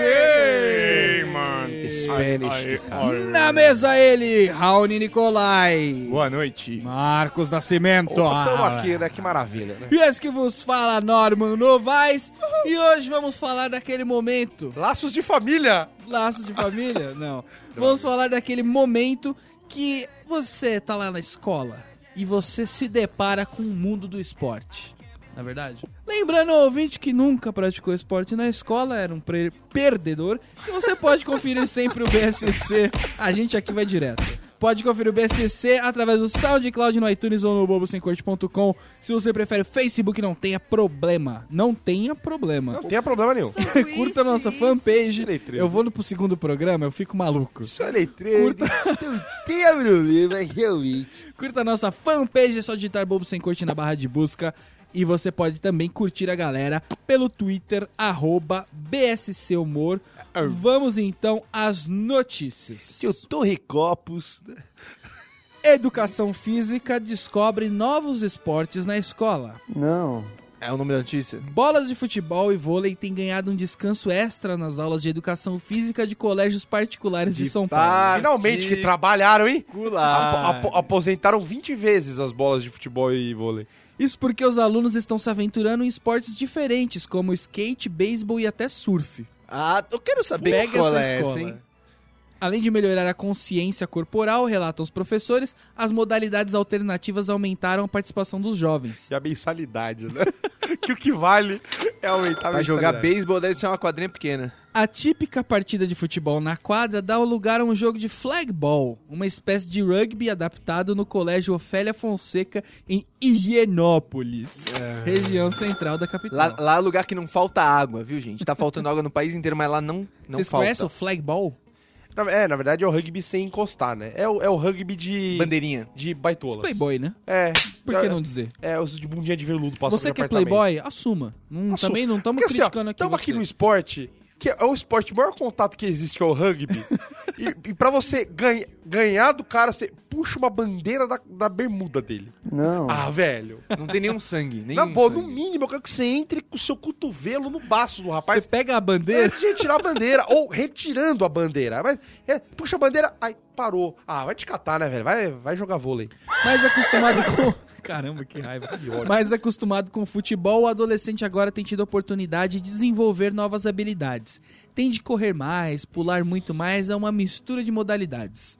Ei, mano. Spanish. Na mesa ele, Raoni Nicolai. Boa noite. Marcos Nascimento. Estamos Ah, aqui, né? Que maravilha, né? E esse que vos fala, Norman Novaes. E hoje vamos falar daquele momento. Laços de família. Laços de família? Não. Vamos falar daquele momento que você tá lá na escola e você se depara com o mundo do esporte. Na verdade? Lembrando ao ouvinte que nunca praticou esporte na escola, era um pre- perdedor, e você pode conferir sempre o BSC. A gente aqui vai direto. Pode conferir o BSC através do SoundCloud no iTunes ou no bobosemcorte.com. Se você prefere o Facebook, não tenha problema. Não tenha problema. Não tem problema nenhum. Curta a nossa fanpage. Isso, letreiro. Eu vou no pro segundo programa, eu fico maluco. Isso é letreiro. Não tem problema, realmente. Curta a nossa fanpage, é só digitar Bobo Sem Corte na barra de busca. E você pode também curtir a galera pelo Twitter, arroba BSC Humor. Vamos então às notícias. Tio Torre Copos. Educação Física descobre novos esportes na escola. Não. É o nome da notícia? Bolas de futebol e vôlei têm ganhado um descanso extra nas aulas de educação física de colégios particulares de, São Paulo. Ah, finalmente que trabalharam, hein? Apo- apo- aposentaram 20 vezes as bolas de futebol e vôlei. Isso porque os alunos estão se aventurando em esportes diferentes, como skate, beisebol e até surf. Ah, eu quero saber Pega que escola essa é escola. essa, hein? Além de melhorar a consciência corporal, relatam os professores, as modalidades alternativas aumentaram a participação dos jovens. E a mensalidade, né? que o que vale é aumentar a Vai jogar beisebol deve ser uma quadrinha pequena. A típica partida de futebol na quadra dá lugar a um jogo de flagball, uma espécie de rugby adaptado no Colégio Ofélia Fonseca em Higienópolis, região central da capital. Lá, lá é lugar que não falta água, viu, gente? Tá faltando água no país inteiro, mas lá não, não Vocês falta. conhecem o flagball? Na- É, na verdade é o rugby sem encostar, né? É o, é o rugby de. Bandeirinha. De baitolas. Playboy, né? É. Por que não dizer? É, os de bundinha de veludo passando Você que é playboy, assuma. Não, Assuma. também não estamos Porque assim, ó, criticando aqui Tamo você. aqui no esporte, que é o esporte, o maior contato que existe, que é o rugby. e, e pra você ganha- ganhar do cara, você puxa uma bandeira da, da bermuda dele. Não. Ah, velho. Não tem nenhum sangue. Nenhum Na boa, no sangue. mínimo, eu quero que você entre com o seu cotovelo no baço do rapaz. Você pega a bandeira, Antes de tirar a bandeira, ou retirando a bandeira. Mas, é, puxa a bandeira, aí parou. Ah, vai te catar, né, velho? Vai, vai jogar vôlei. mais acostumado com... Caramba, que raiva. Mais acostumado com o futebol, o adolescente agora tem tido a oportunidade de desenvolver novas habilidades. Tem de correr mais, pular muito mais, é uma mistura de modalidades.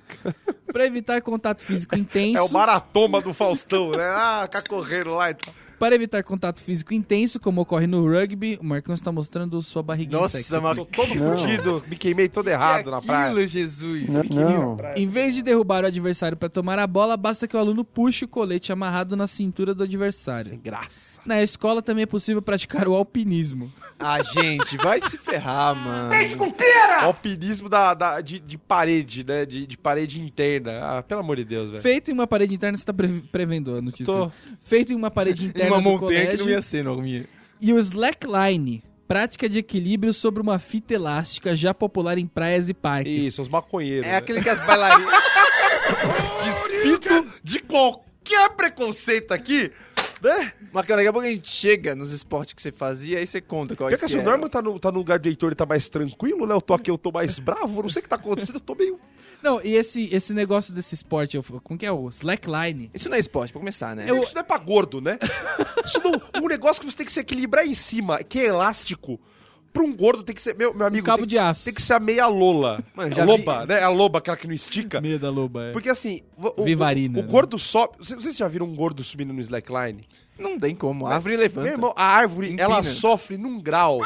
Para evitar contato físico intenso... É o maratoma do Faustão, né? Ah, ficar correndo lá e tal. Para evitar contato físico intenso, como ocorre no rugby, o Marcão está mostrando sua barriguinha Nossa, sexy. mano. Tô todo Não. fudido, me queimei todo errado na praia. Aquilo, Jesus. Não. não. Em vez de derrubar o adversário para tomar a bola, basta que o aluno puxe o colete amarrado na cintura do adversário. Sem graça. Na escola também é possível praticar o alpinismo. Ah, gente, vai se ferrar, mano. Alpinismo da, da- de, de parede, né? De, de parede interna. Ah, pelo amor de Deus, velho. Feito em uma parede interna, você está pre- prevendo a notícia. Tô. Feito em uma parede interna uma montanha colégio. que não ia ser, não ia. E o slackline, prática de equilíbrio sobre uma fita elástica já popular em praias e parques. Isso, os maconheiros. É né? aquele que as bailarinas... Despido de qualquer preconceito aqui, né? Marcão, daqui a pouco a gente chega nos esportes que você fazia, aí você conta qual Já que assim, é. o Norman tá no, tá no lugar do Heitor e tá mais tranquilo, né? Eu tô aqui, eu tô mais bravo. Não sei o que tá acontecendo, eu tô meio. Não, e esse, esse negócio desse esporte, eu- como que é o slackline? Isso não é esporte, pra começar, né? Eu- Isso não é pra gordo, né? Isso não. Um negócio que você tem que se equilibrar em cima, que é elástico. Pra um gordo tem que ser. Meu, meu Um amigo. cabo tem, de aço. tem que ser a meia Lola. Mano, a loba, vi- né? A loba, aquela que não estica. Meia da loba, é. Porque assim, o, o- Vivarina, o, né? gordo sobe. Vocês já viram um gordo subindo no slackline? Não tem como. A árvore levanta. Meu irmão, a árvore, Empina. ela sofre num grau.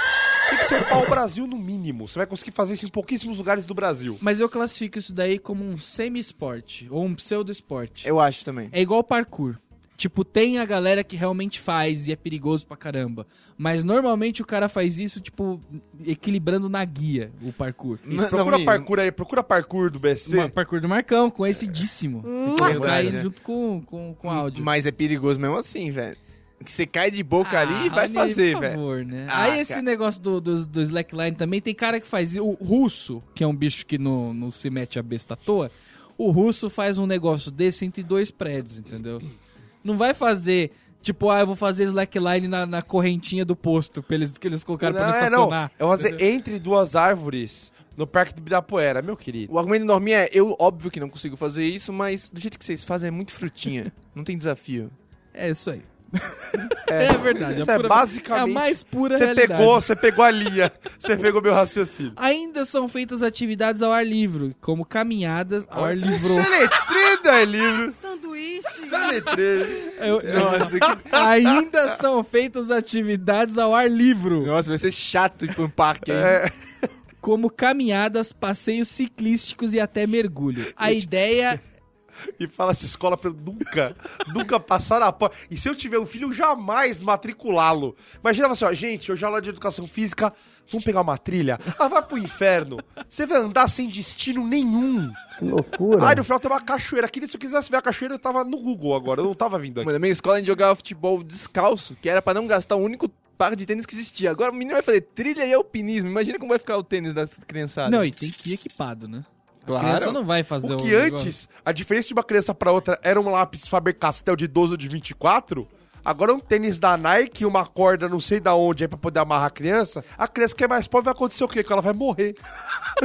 Tem que ser o pau-brasil no mínimo. Você vai conseguir fazer isso em pouquíssimos lugares do Brasil. Mas eu classifico isso daí como um semi-esporte, ou um pseudo-esporte. Eu acho também. É igual parkour. Tipo, tem a galera que realmente faz e é perigoso pra caramba. Mas normalmente o cara faz isso, tipo, equilibrando na guia, o parkour. Isso, Não, procura não, parkour aí, procura parkour do BC. Uma parkour do Marcão, conhecidíssimo. Hum, eu verdade, né? junto com, com, com áudio. Mas é perigoso mesmo assim, velho. Que você cai de boca Ah, ali e vai Raoni, fazer, por velho. favor, né? Ah, Aí esse cara. negócio do, do, do slackline também, tem cara que faz... O russo, que é um bicho que não, não se mete a besta à toa, o russo faz um negócio desse entre dois prédios, entendeu? Não vai fazer Tipo, ah, eu vou fazer slackline na, na correntinha do posto pra eles, que eles colocaram pra Não, não é, não. estacionar. Eu vou fazer entre duas árvores no Parque do Ibirapuera, meu querido. O argumento Norminha é, eu óbvio que não consigo fazer isso, mas do jeito que vocês fazem é muito frutinha. não tem desafio. É isso aí. É, verdade. Isso a é pura- basicamente- É a mais pura Você realidade. pegou, você pegou a linha. Você pegou meu raciocínio. Ainda são feitas atividades ao ar livre, como caminhadas ao ar livre. É livro. Xeletrido. Eu- eu- Nossa, que... Ainda são feitas atividades ao ar livre, Nossa, vai ser chato ir pra um parque aí. É. como caminhadas, passeios ciclísticos e até mergulho. A ideia E fala essa escola pra eu nunca, nunca passar na porta. E se eu tiver um filho, eu jamais matriculá-lo. Imagina assim, ó, gente, hoje é aula de educação física, vamos pegar uma trilha? Ah, vai pro inferno. Você vai andar sem destino nenhum. Que loucura. Ah, no final tem uma cachoeira. Aqui, se eu quisesse ver a cachoeira, eu tava no Google agora, eu não tava vindo aqui. Mano, na minha escola a gente jogava futebol descalço, que era pra não gastar o único par de tênis que existia. Agora o menino vai fazer trilha e alpinismo. Imagina como vai ficar o tênis das criançadas. Não, e tem que ir equipado, né? A Claro. criança não vai fazer O que negócio. antes, a diferença de uma criança pra outra era um lápis Faber-Castell de 12 ou de 24, agora um tênis da Nike e uma corda não sei da onde aí pra poder amarrar a criança, a criança que é mais pobre vai acontecer o quê? Que ela vai morrer.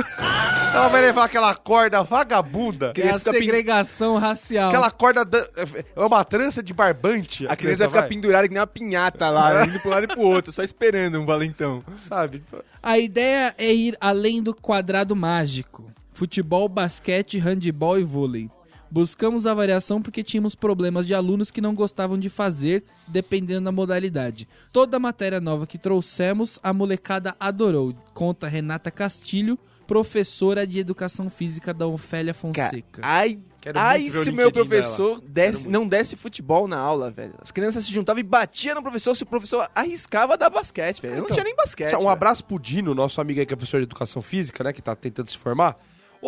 ela vai levar aquela corda vagabunda, É a criança fica pin- segregação racial. aquela corda... da- É uma trança de barbante. A criança vai ficar pendurada que nem uma pinhata lá, indo pro lado e pro outro, só esperando um valentão. Sabe? A ideia é ir além do quadrado mágico. Futebol, basquete, handebol e vôlei. Buscamos a variação porque tínhamos problemas de alunos que não gostavam de fazer, dependendo da modalidade. Toda matéria nova que trouxemos, a molecada adorou. Conta Renata Castilho, professora de Educação Física da Ofélia Fonseca. ai, Quero ai o se meu professor desse- não desse futebol na aula, velho. As crianças se juntavam e batiam no professor se o professor arriscava dar basquete, velho. Eu não Então, tinha nem basquete. um velho. abraço pro Dino, nosso amigo aí que é professor de educação física, né? Que tá tentando se formar.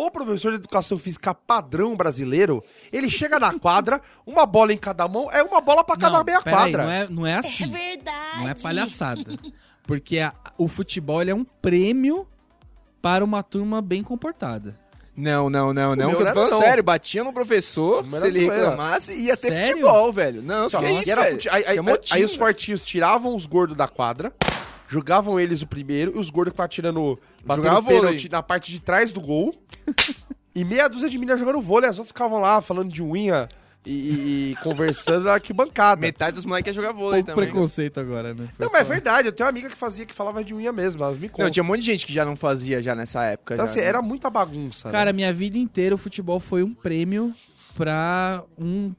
O professor de educação física padrão brasileiro, ele chega na quadra, uma bola em cada mão, é uma bola pra cada meia quadra. não é, não é assim. É verdade. Não é palhaçada. Porque a- o futebol ele é um prêmio para uma turma bem comportada. Não, não, não, não. eu tô falando não. sério, batia no professor, se ele reclamasse, ia ter Sério? futebol, velho. Não, Só que que isso, era velho? fute- aí, aí- Que é aí os fortinhos tiravam os gordos da quadra, jogavam eles o primeiro, e os gordos que estavam tirando batendo pênalti na parte de trás do gol. e meia dúzia de meninas jogando vôlei, as outras ficavam lá falando de unha e, e- conversando na arquibancada. Metade dos moleques ia jogar vôlei Pouco também. preconceito agora, né? Foi Não, mas é verdade, eu tenho uma amiga que fazia, que falava de unha mesmo, elas me contam. Não, tinha um monte de gente que já não fazia já nessa época. Então, já, assim, né? era muita bagunça. Cara, né? minha vida inteira o futebol foi um prêmio pra um.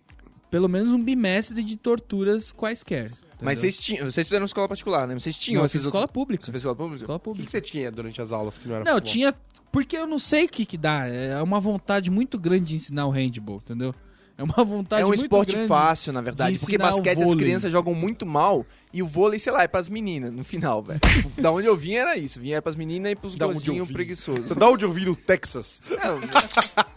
Pelo menos um bimestre de torturas quaisquer. Mas vocês tinham, vocês fizeram escola particular, né? Vocês tinham Não, eu fiz escola outros... pública. Você fez escola pública? Escola O que, pública. que você tinha durante as aulas que não era Não, futebol? tinha. Porque eu não sei o que que dá. É uma vontade muito grande de ensinar o handball, entendeu? É uma vontade É um muito esporte grande. fácil, na verdade. de Porque basquete as crianças jogam muito mal e o vôlei, sei lá, é pras meninas, no final, velho. Tipo, da onde eu vim era isso. Vinha pras meninas e pros gordinhos preguiçosos. Da onde eu vim no Texas? É,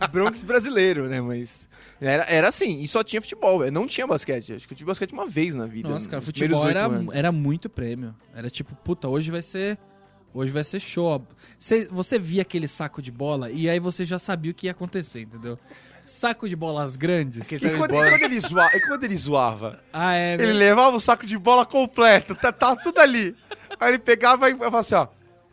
o Bronx brasileiro, né? Mas era, era assim, e só tinha futebol, velho. Não tinha basquete. Acho que eu tive basquete uma vez na vida. Nossa, cara, futebol era, anos. era muito prêmio. Era tipo, puta, hoje vai ser. Hoje vai ser show. Você, você via aquele saco de bola e aí você já sabia o que ia acontecer, entendeu? Saco de bolas grandes. E quando, bola. e quando ele zoava, e quando ele zoava? Ah, é? Ele levava o saco de bola completo, tá, tá tudo ali. Aí ele pegava e falava assim, ó,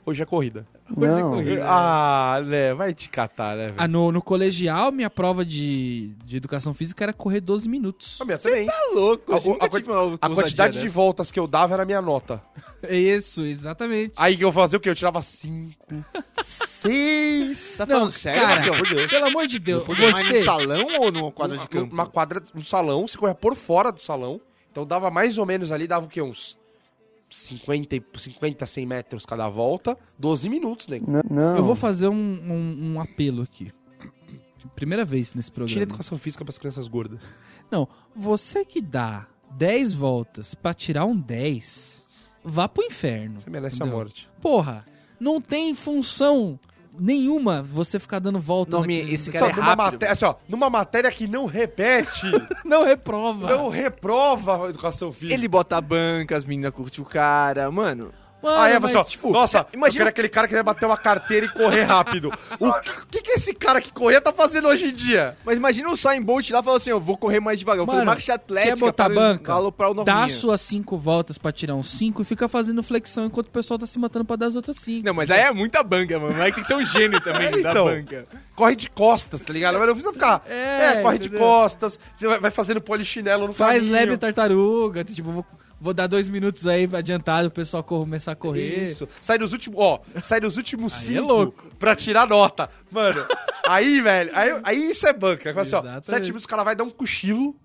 hoje é corrida. Não. corrida. Ah, né, vai te catar, né? Ah, no, no colegial, minha prova de, de educação física era correr 12 minutos. A minha também. Tá louco, A- a tive uma A ousadia quantidade de dessa. voltas que eu dava era a minha nota. É Isso, exatamente. Aí eu fazia o quê? Eu tirava cinco, seis... Tá Não, falando sério, cara, Marcão? Pelo amor de Deus, Mas no você... salão ou no quadro de campo? Uma quadra, um salão, você corria por fora do salão. Então dava mais ou menos ali, dava o quê? Uns 50, e- 50 100 metros cada volta. 12 minutos, nego. Não, não. Eu vou fazer um, um, um apelo aqui. Primeira vez nesse Tira programa. educação física pras crianças gordas. Não, você que dá 10 voltas pra tirar um 10, vá pro inferno. Você merece entendeu? a morte. Porra, não tem função nenhuma você ficar dando volta. Não, naquele- esse cara Só é numa, rápido, matéria, assim, ó, numa matéria que não repete, Não reprova. não reprova a educação física. Ele bota a banca, as meninas curtem o cara. Mano, Mano, ah, é, mas, você, tipo, nossa, imagina- eu quero aquele cara que vai bater uma carteira e correr rápido. o que, que esse cara que corria tá fazendo hoje em dia? Mas imagina o Usain Bolt lá e falou assim, eu vou correr mais devagar. Eu falei, Mano, marcha atlética quer botar para banca? aloprar o Dá suas cinco voltas pra tirar uns cinco e fica fazendo flexão enquanto o pessoal tá se matando pra dar as outras cinco. Não, mas aí é muita banca, mano. Aí tem que ser um gênio também da Então. banca. Corre de costas, tá ligado? Mas não precisa ficar. É, É, corre de entendeu? costas, você vai, fazendo polichinelo no Faz caminho. leve tartaruga, tipo, vou, vou dar dois minutos aí adiantado o pessoal começar a correr. Isso. Sai nos últimos, ó, sai nos últimos Aí cinco é louco. pra tirar nota. Mano, aí, velho, aí, aí isso é banca. Assim, ó, sete minutos, o cara vai dar um cochilo,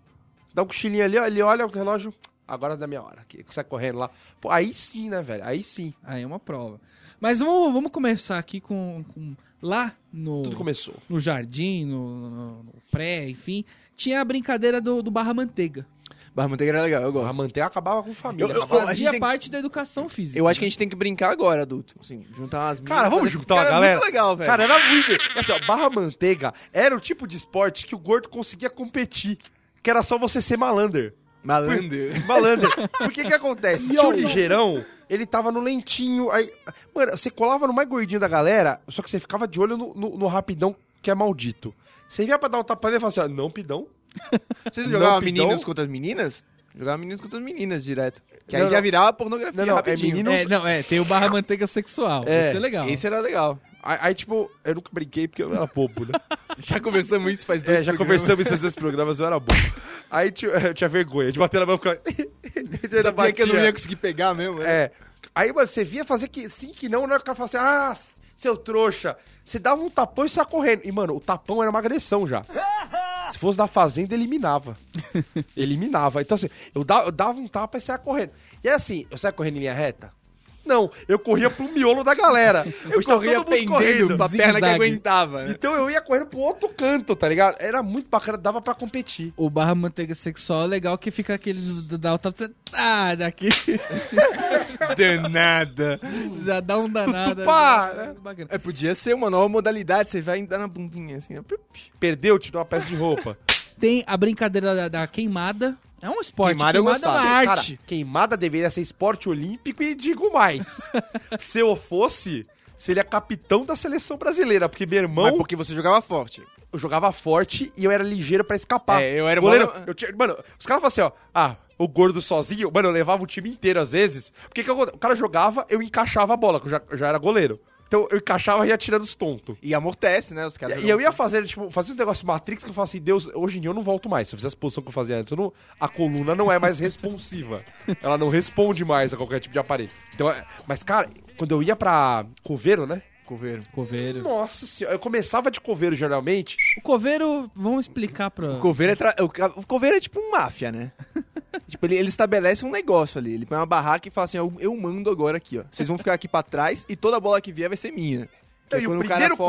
dá um cochilinho ali, ó, ele olha o relógio, agora é da minha hora, aqui, sai correndo lá. Pô, aí sim, né, velho, aí sim. Aí é uma prova. Mas vamos, vamos começar aqui com, com- lá no, Tudo começou. no jardim, no, no- no pré, enfim, tinha a brincadeira do, do barra manteiga. Barra Manteiga era legal, eu A gosto. manteiga acabava com família. Eu- eu- acabava- Fazia tem- parte da educação física. Eu acho que a gente tem que brincar agora, adulto. Assim, juntar umas Cara, vamos juntar Cara, é galera. muito legal, velho. Cara, era muito. Assim, ó, barra manteiga era o tipo de esporte que o gordo conseguia competir. Que era só você ser malandro. Malandro. Por que que acontece? Tinha o ligeirão, ele tava no lentinho. Aí, mano, você colava no mais gordinho da galera, só que você ficava de olho no, no- no rapidão que é maldito. Você vinha pra dar um tapa nele e falava assim, ó, não, pidão. Vocês Não, jogavam meninos contra as meninas? Jogava meninos contra as meninas direto. Que aí Não, já não. virava pornografia Não, não, é rapidinho. menino- É, não, é, tem o barra manteiga sexual. É, Isso é legal. Esse era legal. Aí, aí, tipo, eu nunca brinquei porque eu era bobo, né? Já conversamos isso faz dois É, já programas. conversamos esses dois programas, eu era bobo. Aí tinha- eu tinha vergonha de bater na mão e ficar... Sabia que eu não ia conseguir pegar mesmo, né? É. Aí mano, você via fazer que sim, que não, né? O cara falava assim, ah, seu trouxa. Você dava um tapão e saia correndo. E, mano, o tapão era uma agressão já. Se fosse da fazenda, eliminava. eliminava. Então, assim, eu dava, eu dava um tapa e saia correndo. E aí, assim, eu saia correndo em linha reta? Não, eu corria pro miolo da galera. Eu corria pendendo correndo. pra perna que aguentava, né? Então eu ia correndo pro outro canto, tá ligado? Era muito bacana, dava pra competir. O barra manteiga sexual é legal que fica aquele da você tá daqui, Danada. já dá um danado. Tutupá, é né? bacana. É, podia ser uma nova modalidade, você vai dar na bundinha assim. Perdeu, tirou uma peça de roupa. Tem a brincadeira da, da queimada. É um esporte. Queimada eu é gostava. uma Cara, arte. queimada deveria ser esporte olímpico e digo mais. se eu fosse, seria capitão da seleção brasileira, porque meu irmão Mas porque você jogava forte. eu jogava forte e eu era ligeiro pra escapar. É, eu era goleiro. bola- eu tinha- mano, os caras falam assim, ó, ah, o gordo sozinho, mano, eu levava o time inteiro às vezes. Porque que eu- o cara jogava, eu encaixava a bola, que eu já, eu já era goleiro. Então eu encaixava e ia tirando os tontos. E amortece, né? Os caras E eu ia fazer, tipo, fazer uns negócios Matrix que eu falava assim, Deus, hoje em dia eu não volto mais. Se eu fizesse a posição que eu fazia antes, eu não, a coluna não é mais responsiva. Ela não responde mais a qualquer tipo de aparelho. Então, é- mas, cara, quando eu ia pra coveiro, né? Coveiro. Coveiro. Nossa senhora, eu começava de coveiro geralmente. O coveiro, vamos explicar pra... O coveiro é, tra- o coveiro é tipo um máfia, né? tipo, ele, ele estabelece um negócio ali. Ele põe uma barraca e fala assim: eu, eu mando agora aqui, ó. Vocês vão ficar aqui pra trás e toda bola que vier vai ser minha. É E o quando primeiro pro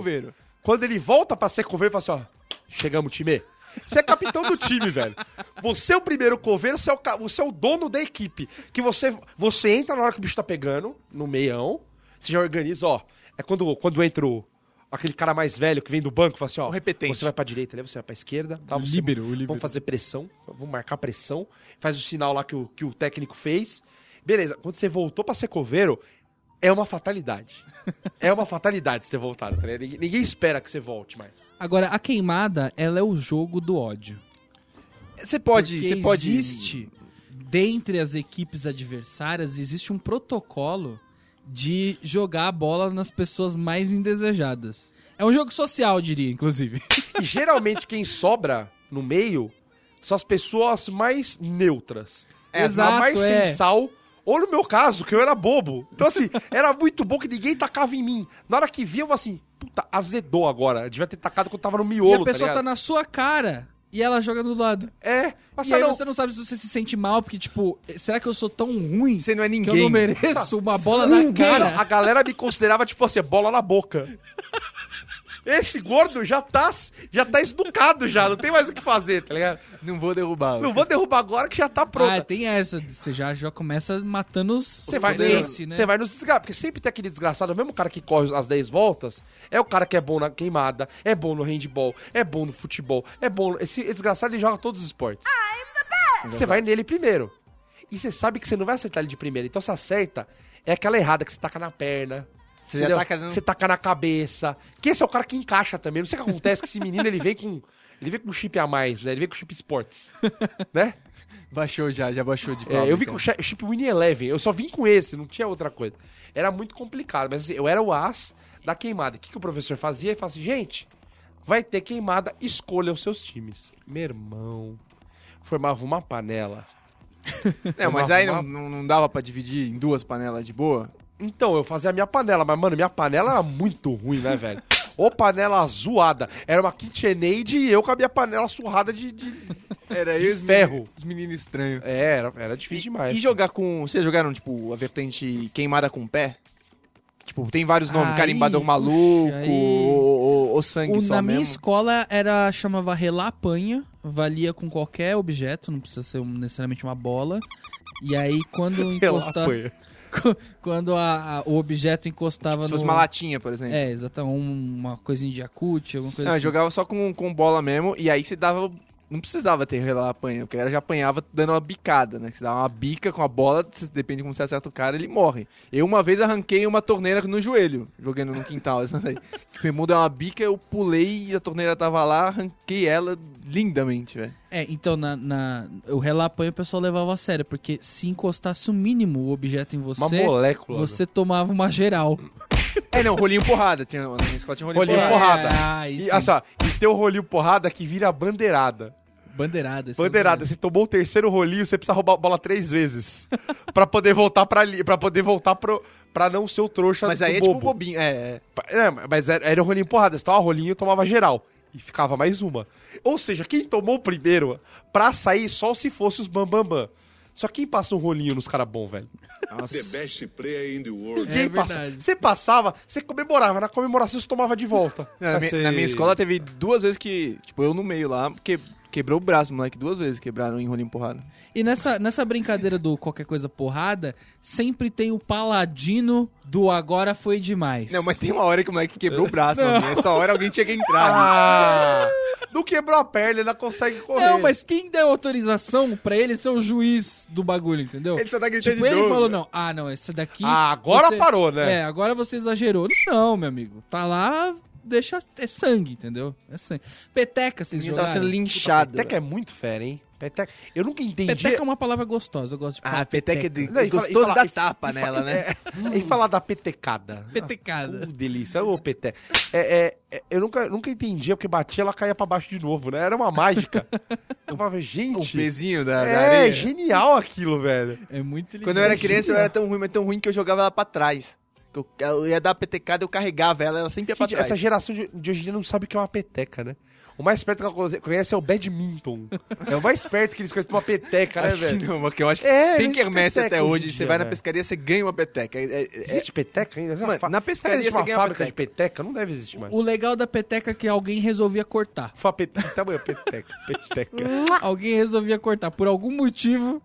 coveiro- Quando ele volta pra ser coveiro, ele fala assim, ó, chegamos, time. Você é capitão do time, velho. Você é o primeiro coveiro, você é o, ca- você é o dono da equipe. Que você, você entra na hora que o bicho tá pegando, no meião, você já organiza, ó. É quando, quando entra o, aquele cara mais velho que vem do banco, fala assim, ó. O repetente. Você vai pra direita, você vai pra esquerda. Tá, você- líbero, o líbero. Vamos fazer pressão, vamos marcar pressão. Faz o sinal lá que o, que o técnico fez. Beleza, quando você voltou pra ser coveiro, é uma fatalidade. é uma fatalidade você ter voltado, tá ligado? Ninguém, ninguém espera que você volte mais. Agora, a queimada, ela é o jogo do ódio. Você pode. Porque Você pode. existe, dentre as equipes adversárias, existe um protocolo de jogar a bola nas pessoas mais indesejadas. É um jogo social, eu diria, inclusive. E geralmente quem sobra no meio são as pessoas mais neutras. É, Exato, a mais é. sem sal. Ou no meu caso, que eu era bobo. Então, assim, era muito bom que ninguém tacava em mim. Na hora que via, eu assim, puta, azedou agora. Devia ter tacado quando tava no e miolo, a pessoa tá tá na sua cara e ela joga do lado. É, mas e aí não, você não sabe se você se sente mal, porque, tipo, será que eu sou tão ruim Você não é que eu não ninguém. mereço uma bola na a cara? galera me considerava, tipo assim, bola na boca. Esse gordo já tá, já tá esducado já, não tem mais o que fazer, tá ligado? Não vou derrubar. Não vou derrubar agora que já tá Ah, pronto. tem essa. Você já, já começa matando os Você vai, né? você vai nos desgraçados, porque sempre tem aquele desgraçado, o mesmo cara que corre as 10 voltas, é o cara que é bom na queimada, é bom no handball, é bom no futebol, é bom. no- Esse desgraçado ele joga todos os esportes. Você vai nele primeiro. E você sabe que você não vai acertar ele de primeira, então você acerta É aquela errada que você taca na perna. Você já taca no- Você taca na cabeça. Que esse é o cara que encaixa também. Não sei o que acontece, que esse menino ele vem com. Ele vem com chip a mais, né? Ele vem com chip sports. né? Baixou já, já baixou de É, fábrica. eu vim com chip Winnie Eleven. Eu só vim com esse, não tinha outra coisa. Era muito complicado, mas assim, eu era o as da queimada. O que, que o professor fazia? Ele falava assim, gente, vai ter queimada, escolha os seus times. Meu irmão, formava uma panela. É, mas aí não, não, não dava pra dividir em duas panelas de boa? Então, eu fazia a minha panela, mas, mano, minha panela era muito ruim, né, velho? Ô panela zoada. Era uma KitchenAid e eu com a minha panela surrada de... de- Era os ferro. Os meninos estranhos. É, era, era difícil demais. E jogar com. Vocês jogaram, tipo, a vertente queimada com o pé? Tipo, tem vários nomes, Aí, carimbador maluco, puxa, aí. ou, sangue O- só na minha mesmo. escola era chamava relapanha, valia com qualquer objeto, não precisa ser um- necessariamente uma bola. E aí quando encostava, Relapanha. quando a- a- o objeto encostava Se no fosse uma latinha, por exemplo. É, exatamente, um- uma coisinha de Yakut, alguma coisa Não, assim. jogava só com, com bola mesmo, e aí você dava. Não precisava ter relapanha, porque cara já apanhava dando uma bicada, né? Você dava uma bica com a bola, depende de como você acerta o cara, ele morre. Eu uma vez arranquei uma torneira no joelho, jogando no quintal. Daí. Que irmão deu uma bica, eu pulei e a torneira tava lá, arranquei ela lindamente, velho. É, então na, na- o relapanho o pessoal levava a sério, porque se encostasse o mínimo o objeto em Uma você, molécula. você tomava uma geral. É, não, rolinho porrada. Tinha, na minha escola tinha rolinho, Rolinho porrada. porrada. Ah, E, isso. olha só, e tem o rolinho porrada que vira bandeirada. Bandeirada. é Bandeirada, você tomou o terceiro rolinho, você precisa roubar a bola três vezes. pra poder voltar pra ali, pra poder voltar pro, pra não ser o trouxa Mas do aí é bobo. tipo bobinho. É, é. É, mas era, era o rolinho porrada. Você tomava rolinho, tomava geral. E ficava mais uma. Ou seja, quem tomou o primeiro, pra sair só se fosse os bambambam. Bam, bam. Só quem passa um rolinho nos caras bons, velho? Nossa. The best player in the world. Ninguém É passa. Você passava, você comemorava. Na comemoração você tomava de volta. Na, minha, na minha escola teve duas vezes que, tipo, eu no meio lá, que, quebrou o braço, moleque, duas vezes quebraram em rolinho porrada. E nessa, nessa brincadeira do qualquer coisa porrada, sempre tem o paladino do agora foi demais. Não, mas tem uma hora que o moleque quebrou o braço, Não. mano. Nessa hora alguém tinha que entrar. Ah, não quebrou a perna, ele ainda consegue correr. Não, mas quem deu autorização pra ele ser o juiz do bagulho, entendeu? Ele só tá gritando Tipo, de ele falou, não, ah, não, esse daqui... Ah, agora você- parou, né? É, agora você exagerou. Não, meu amigo, tá lá, deixa, é sangue, entendeu? É sangue. Peteca, vocês Ele tava jogaram? sendo linchado. Peteca é muito fera, hein? Peteca. Eu nunca entendi. Peteca é uma palavra gostosa, eu gosto de falar Ah, peteca é de- Não, e e fala- da e- tapa e nela, né? É, e falar da petecada. Petecada. Uh, delícia, ô peteca. É, é, é, eu nunca, nunca entendia, porque batia, ela caía pra baixo de novo, né? Era uma mágica. Eu falava, O gente. pezinho da, da É, areia. genial aquilo, velho. É muito legal. Quando eu era criança, eu era tão ruim, mas tão ruim que eu jogava ela pra trás. Que Eu, eu ia dar a petecada, eu carregava ela, ela sempre ia pra Gente, trás. essa geração de, de hoje em dia não sabe o que é uma peteca, né? O mais perto que ela conhece é o badminton. É o mais perto que eles conhecem uma peteca, né, Acho que velho? não, porque eu acho que É, tem quermesse peteca até hoje Você vai na né? pescaria, você ganha uma peteca. É- é- é- Existe peteca ainda? Mano, Fa- na que pescaria existe você uma ganha uma fábrica de peteca? Não deve existir mais. O legal da peteca é que alguém resolvia cortar. Fa peteca, tamanho peteca, peteca. Alguém resolvia cortar. Por algum motivo,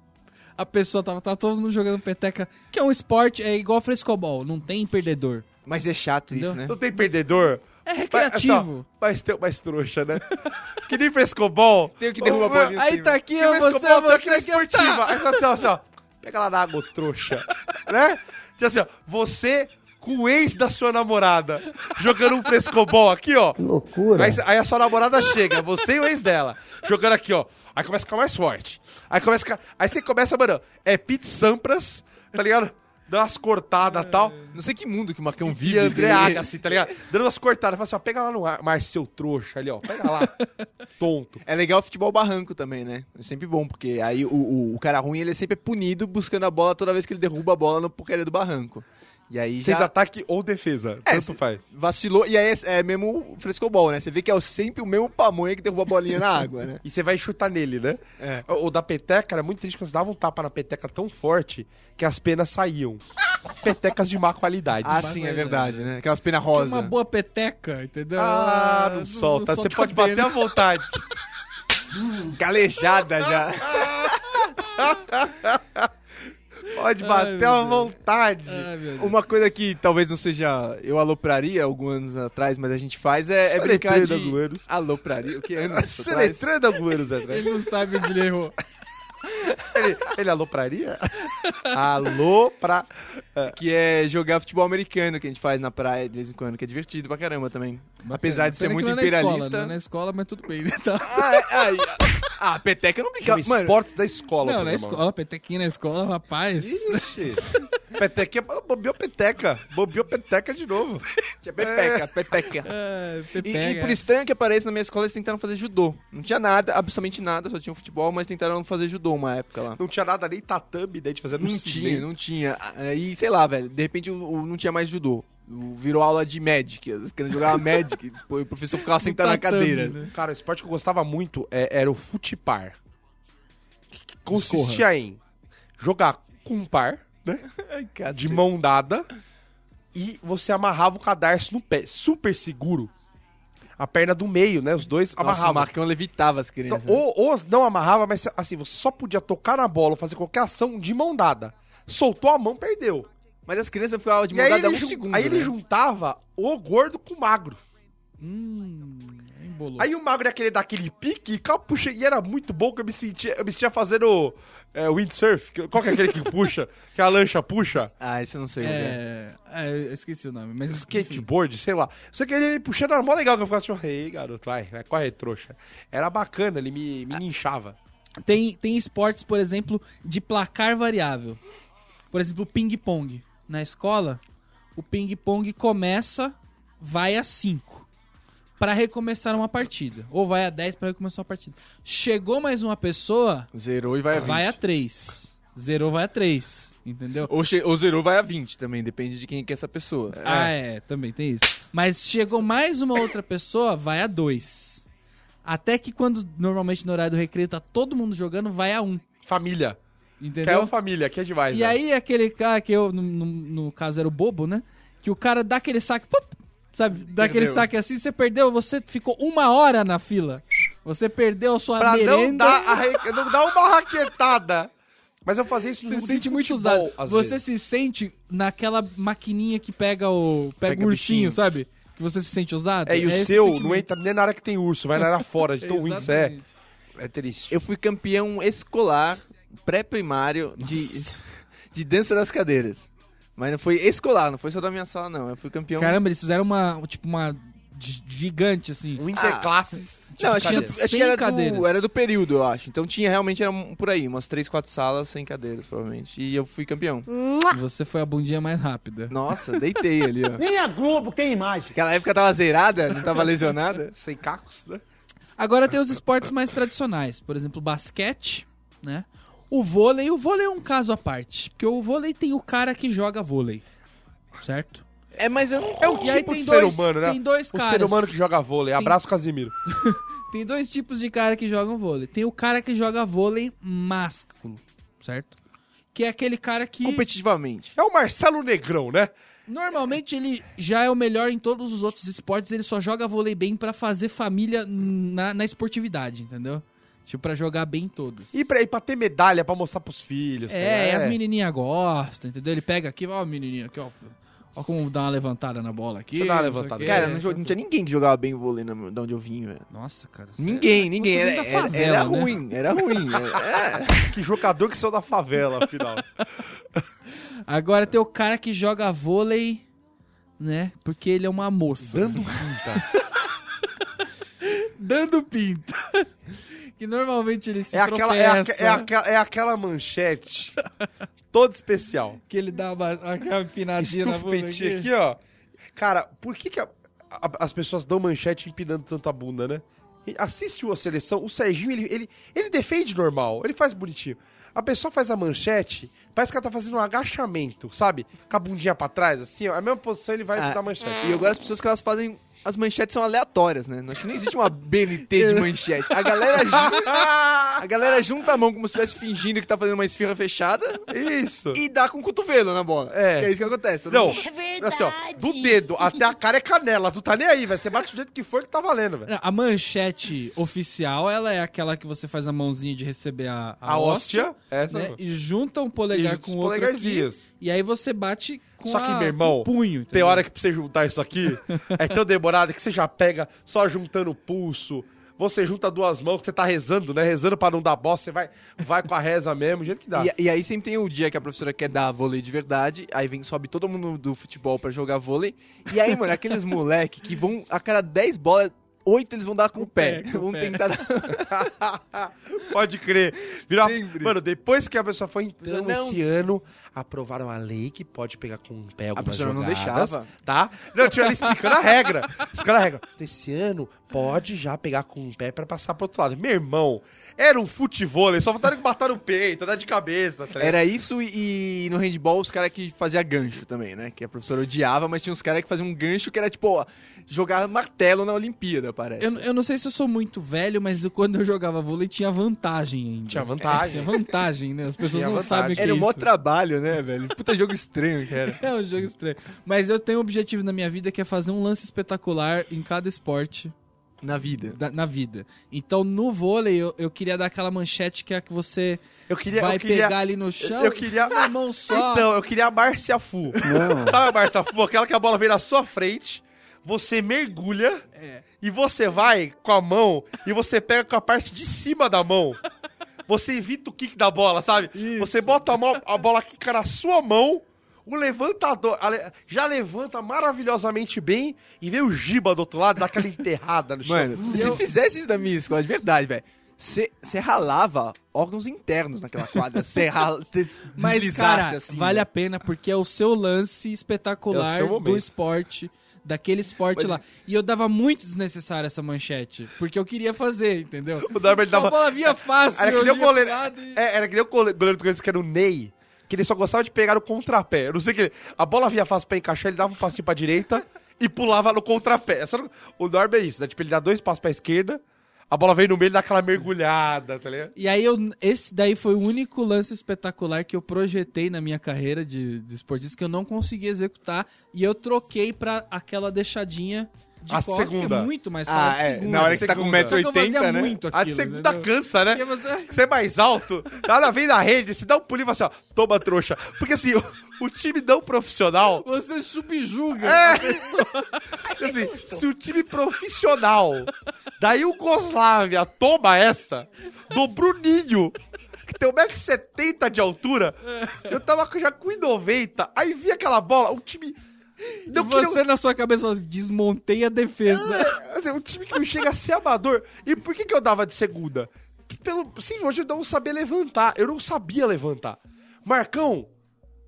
a pessoa tava, tava todo mundo jogando peteca, que é um esporte, é igual frescobol, não tem perdedor. Mas é chato isso, Entendeu? né? Não tem perdedor? É Mas, recreativo. Mas tem mais trouxa, né? que nem frescobol. Tem o que derruba a bolinha Aí tá aqui, Que frescobol você, tem aqui na você que esportiva. tá. Aí você assim, ó, assim, ó, pega lá na água, trouxa. né? Tipo assim, ó, você com o ex da sua namorada jogando um frescobol aqui, ó. Que loucura. Aí, aí a sua namorada chega, você e o ex dela, jogando aqui, ó. Aí começa a ficar mais forte. Aí começa a ficar... Aí você começa, mano, é Pete Sampras, tá ligado? Dando umas cortadas e tal. Não sei que mundo que o Marcão E vive. André né? Agassi, tá ligado? Dando umas cortadas. Fala assim, ó, pega lá no ar, Marcel trouxa ali, ó. Pega lá. Tonto. É legal o futebol barranco também, né? É sempre bom, porque aí o, o, o cara ruim ele é sempre punido buscando a bola toda vez que ele derruba a bola no porcaria do barranco. E aí Sendo já ataque ou defesa. É, Tanto faz. vacilou. E aí é, é mesmo o frescobol, né? Você vê que é sempre o mesmo pamonha que derruba a bolinha na água, né? E você vai chutar nele, né? É. O, o da peteca era muito triste quando você dava um tapa na peteca tão forte que as penas saíam. Petecas de má qualidade. Ah, sim, é verdade, né? Aquelas penas É rosa. uma boa peteca, entendeu? Ah, não, solta. Você pode bater à vontade. Calejada já. Pode Ai, bater meu à vontade. Ai. Uma coisa que talvez não seja. Eu alopraria alguns anos atrás, mas a gente faz é, é brincar de. alguns anos. Alopraria? O que anos Você atrás? letrando alguns anos atrás. Ele não sabe onde ele errou. Ele, ele alopraria? Alô pra... Que é jogar futebol americano que a gente faz na praia de vez em quando, que é divertido pra caramba também. Apesar de ser muito não é na escola, imperialista. é na escola, mas tudo bem, né? Tá. Ah, é, ai, ah, a peteca eu não brincava. Mano, esportes da escola. Não, na escola, petequinha na escola, rapaz. Ixi. Petequinha, bobeou peteca. Bobeou peteca de novo. tinha peteca, peteca. Ah, E, pepega. e por estranho que pareça, na minha escola eles tentaram fazer judô. Não tinha nada, absolutamente nada, só tinha futebol, mas tentaram fazer judô uma época lá. Não tinha nada nem tatame, daí de fazer no Não cimento. tinha, não tinha. Aí, sei lá, velho, de repente não tinha mais judô. Virou aula de Magic. As crianças jogavam Magic. e o professor ficava sentado na cadeira. né? Cara, o esporte que eu gostava muito é- era o futipar. Que consistia em jogar com um par, né? Ai. De mão dada. E você amarrava o cadarço no pé. Super seguro. A perna do meio, né? Os dois Nossa, o amarravam. Marcão levitava as Então, crianças. né? ou, ou não amarrava, mas assim, você só podia tocar na bola fazer qualquer ação de mão dada. Soltou a mão, perdeu. Mas as crianças ficavam de mão dada ele, um segundo. aí ele né? juntava o gordo com o magro. Hum, embolou. Aí o magro ia querer dar aquele pique e, cal- puxa, e era muito bom que eu me sentia, eu me sentia fazendo é, windsurf. Qual que é aquele que puxa? que a lancha puxa? Ah, isso eu não sei. o que é. É, é, eu esqueci o nome, mas enfim. Skateboard, sei lá. Você que ele me puxando era mó legal que eu ficava tipo, ei, garoto, vai, vai, corre, trouxa. Era bacana, ele me, me. Tem, tem esportes, por exemplo, de placar variável. Por exemplo, ping-pong. Na escola, o ping-pong começa, vai a 5 para recomeçar uma partida. Ou vai a 10 para recomeçar uma partida. Chegou mais uma pessoa, Zerou e vai a 20. vai a 3. Zerou, vai a 3. Entendeu? Ou, ou zerou vai a 20 também, depende de quem que é essa pessoa. Ah, é, também tem isso. Mas chegou mais uma outra pessoa, vai a 2. Até que quando normalmente no horário do recreio tá todo mundo jogando, vai a 1. Um, Família. entendeu? O família, que é demais. E né? aí aquele cara que eu, no, no- no caso era o bobo, né? Que o cara dá aquele saque, pop, sabe? Dá aquele Perdeu. saque assim, você perdeu, você ficou uma hora na fila. Você perdeu a sua Pra não merenda. dar, a re- não dar uma raquetada. Mas eu fazia isso no Você se sente muito usado. Você vezes. se sente naquela maquininha que pega o. Pega, Pega o ursinho, bichinho. sabe? Que você se sente usado. É, e o esse seu não entra nem na área que tem urso, vai na área fora, de tão ruim que você é. É triste. Eu fui campeão escolar, pré-primário, de, de dança das cadeiras. Mas não foi escolar, não foi só da minha sala, não. Eu fui campeão. Caramba, eles fizeram uma. Tipo, uma. gi- Gigante, assim. Um interclasses. não, acho, que, tinha do- acho que 100 era, cadeiras. do, era do período, eu acho. Então tinha realmente, era um- por aí, umas 3, 4 salas sem cadeiras, provavelmente. E eu fui campeão. E você foi a bundinha mais rápida. Nossa, deitei ali, ó. Nem a Globo tem imagem. Aquela época tava zerada, não tava lesionada. Sem cacos, né? Agora tem os esportes mais tradicionais, por exemplo, o basquete, né? O vôlei, o vôlei é um caso à parte, porque o vôlei tem o cara que joga vôlei, certo? É, mas eu não... É o aí tipo tem de dois- ser humano, né? tem dois o caras. ser humano que joga vôlei. Abraço, Casimiro. Tem dois tipos de cara que jogam vôlei. Tem o cara que joga vôlei másculo, certo? Que é aquele cara que Competitivamente. É o Marcelo Negrão, né? normalmente ele já é o melhor em todos os outros esportes, ele só joga vôlei bem pra fazer família na, na esportividade, entendeu? Tipo, pra jogar bem em todos. E pra, e pra ter medalha, pra mostrar pros filhos. tá É, e ligado? as menininhas gostam, entendeu? Ele pega aqui, ó, menininha aqui, ó. Ó como dá uma levantada na bola aqui. Deixa eu dar uma o levantada. Cara, não, não tinha ninguém que jogava bem vôlei na, de onde eu vim, velho. Nossa, cara. Ninguém, ninguém. Era, era- favela, era né? ruim, era ruim. É, Que jogador que saiu da favela, afinal. Agora tem o cara que joga vôlei, né? Porque ele é uma moça. Dando pinta. Dando pinta. Que normalmente ele se É aquela, é, tropeça, é, aquela, é aquela manchete toda especial. que ele dá uma, aquela empinadinha na bunda aqui. aqui, ó. Cara, por que, que a- a- as pessoas dão manchete empinando tanto a bunda, né? E Assiste a seleção, o Serginho, ele, ele, ele defende normal, ele faz bonitinho. A pessoa faz a manchete, parece que ela tá fazendo um agachamento, sabe? Com a bundinha pra trás, assim, ó. A mesma posição ele vai Ah, dar manchete. E eu gosto das pessoas que elas fazem. As manchetes são aleatórias, né? Acho que não existe uma BNT de manchete. A galera junta, a galera junta a mão como se estivesse fingindo que tá fazendo uma esfirra fechada Isso. e dá com o cotovelo na bola. É. Que é isso que acontece. todo Não, mundo- assim, ó, do dedo até a cara é canela, tu tá nem aí, velho. Você bate do jeito que for que tá valendo, velho. A manchete oficial, ela é aquela que você faz a mãozinha de receber a, a, A hóstia, essa né? E junta um polegar E com o outro aqui, e aí você bate com, Só que, a- meu irmão, punho. Tem hora que pra você juntar isso aqui, é tão demorado que você já pega só juntando o pulso. você junta duas mãos, você tá rezando, né? Rezando pra não dar bosta, você vai, vai com a reza mesmo, do jeito que dá. E, e aí sempre tem o dia que a professora quer dar vôlei de verdade, aí vem, sobe todo mundo do futebol pra jogar vôlei. E aí, mano, aqueles moleque que vão, a cada 10 bolas, 8 eles vão dar com o pé. pé, com o Vão pé. tentar dar... Pode crer. Sempre. Mano, depois que a pessoa foi, então, Não. esse ano, aprovaram a lei que pode pegar com o pé algumas professora não jogadas, deixava. Tá? Não, tinha ali explicando a regra. Explicando a regra. Então, Esse ano, pode já pegar com o pé pra passar pro outro lado. Meu irmão, era um futebol, só vontade de matar no peito, dar de cabeça. Tá? Era isso e, e no handball os caras que fazia gancho também, né? Que a professora odiava, mas tinha uns caras que faziam um gancho que era tipo, ó, jogar martelo na Olimpíada, parece. Eu, eu não sei se eu sou muito velho, mas quando eu jogava vôlei tinha vantagem ainda. Tinha vantagem. Tinha vantagem, né? As pessoas Tinha não vantagem. sabem o que Era é um maior trabalho, né, velho? Puta jogo estranho que era. É um jogo estranho. Mas eu tenho um objetivo na minha vida que é fazer um lance espetacular em cada esporte Na vida. da- na vida. Então, no vôlei, eu, eu queria dar aquela manchete que é que você Eu queria, vai eu queria, pegar ali no chão eu queria- com a mão só. Então, eu queria a Márcia Fu. Sabe a Márcia Fu? Aquela que a bola vem na sua frente, você mergulha É. e você vai com a mão e você pega com a parte de cima da mão. Você evita o kick da bola, sabe? Isso. Você bota a, mão, a bola quica na sua mão, o levantador já levanta maravilhosamente bem e vem o Giba do outro lado, dá aquela enterrada no chão. Mano, se fizesse isso na minha escola, de verdade, velho. Você ralava órgãos internos naquela quadra. Você Mas, deslizasse cara, assim, vale a velho. pena porque é o seu lance É espetacular o seu do esporte, daquele esporte Mas- lá. E eu dava muito desnecessário essa manchete, porque eu queria fazer, entendeu? O Darby A dava, bola vinha fácil, Era que nem o goleiro. e- É, era que nem o gole- goleiro do que era o Ney, que ele só gostava de pegar o contrapé. Eu não sei que. A bola vinha fácil pra encaixar, ele dava um passinho pra direita e pulava no contrapé. É O Norby é isso, né? Tipo, ele dá dois passos pra esquerda, a bola vem no meio e dá aquela mergulhada, tá ligado? E aí, eu, esse daí foi o único lance espetacular que eu projetei na minha carreira de, de esportista que eu não consegui executar. E eu troquei pra aquela deixadinha de A costas, que segunda. é muito mais Ah, fácil. é. segunda. Na hora que você tá com Segunda. Só que eu 1,80m, fazia né? muito A aquilo, de segunda entendeu? cansa, né? Você- Você é mais alto, nada vem na rede, se dá um pulinho e fala assim, ó, toma trouxa. Porque assim, o, o time não profissional, Você subjuga É. a pessoa. assim, se o time profissional da Iugoslávia toma essa, do Bruninho, que tem 1,70m de altura, eu tava já com 1,90m, aí vi aquela bola, um time... Não você na sua cabeça fala assim, desmontei a defesa. Assim, um time que não chega a ser amador. E por que, que eu dava de segunda? Pelo, sim, hoje eu não sabia levantar. Eu não sabia levantar. Marcão,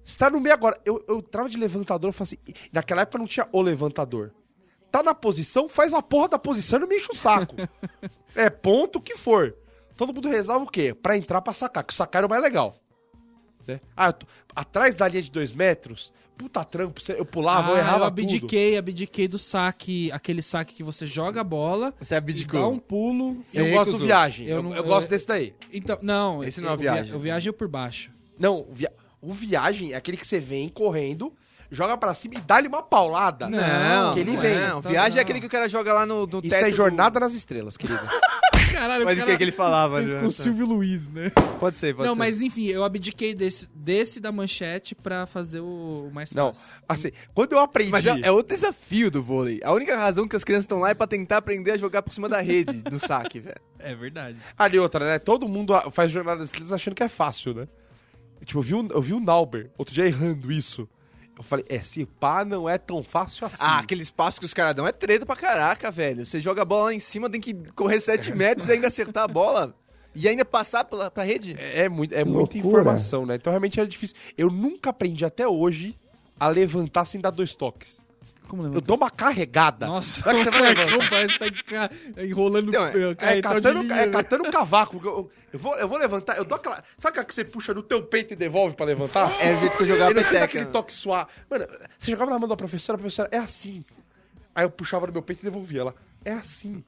você tá no meio agora. Eu, eu trava de levantador, eu falo assim. Naquela época não tinha o levantador. Tá na posição, faz a porra da posição e não me enche o saco. é ponto que for. Todo mundo rezava o quê? Pra entrar pra sacar, que o sacar era o mais legal. Né? Ah, tô- atrás da linha de dois metros, puta trampo, eu pulava, eu Ah, errava eu tudo. abdiquei, abdiquei do saque, aquele saque que você joga a bola, Você abdicou. dá um pulo. Eu Você gosto do recusou. viagem. Eu Eu, não- eu gosto eu- desse daí. Então, não, Esse não é o via- viagem. O viagem é por baixo. Não, o, via... o viagem é aquele que você vem correndo, joga pra cima e dá-lhe uma paulada. Não, que ele não vem. é. Não, Tá- viagem não. é aquele que o cara joga lá no, no Isso teto é do- jornada nas estrelas, querido. Caralho, Mas o que, que ele falava? fez né? com o Silvio Luiz, né? Pode ser, pode não, ser. mas enfim, eu abdiquei desse, desse da manchete pra fazer o mais Não, fácil. assim, quando eu aprendi... Mas é, é outro desafio do vôlei. A única razão que as crianças estão lá é pra tentar aprender a jogar por cima da rede, no saque, velho. É verdade. Ali outra, né? Todo mundo faz jornada nas estrelas achando que é fácil, né? Tipo, eu vi, o- eu vi o Nauber outro dia errando isso. Eu falei, é, se pá, não é tão fácil assim. Ah, aqueles passos que os caras dão é treta pra caraca, velho. Você joga a bola lá em cima, tem que correr 7 metros e ainda acertar a bola. E ainda passar pela, pra rede. É, é, muito, é muita informação, né? Então realmente era difícil. Eu nunca aprendi até hoje a levantar sem dar dois toques. Como Eu levantar? dou uma carregada. Nossa, é que você vai levantar. Parece que tá enca- enrolando Então, o É de catando, é né? catando cavaco. Eu, eu- eu vou, eu vou levantar, eu dou aquela. Sabe aquela que você puxa no teu peito e devolve pra levantar? É o jeito que eu jogava Eu não sei peteca. daquele toque suave. Mano, você jogava na mão da professora, a professora, é assim. Aí eu puxava no meu peito e devolvia ela. É assim.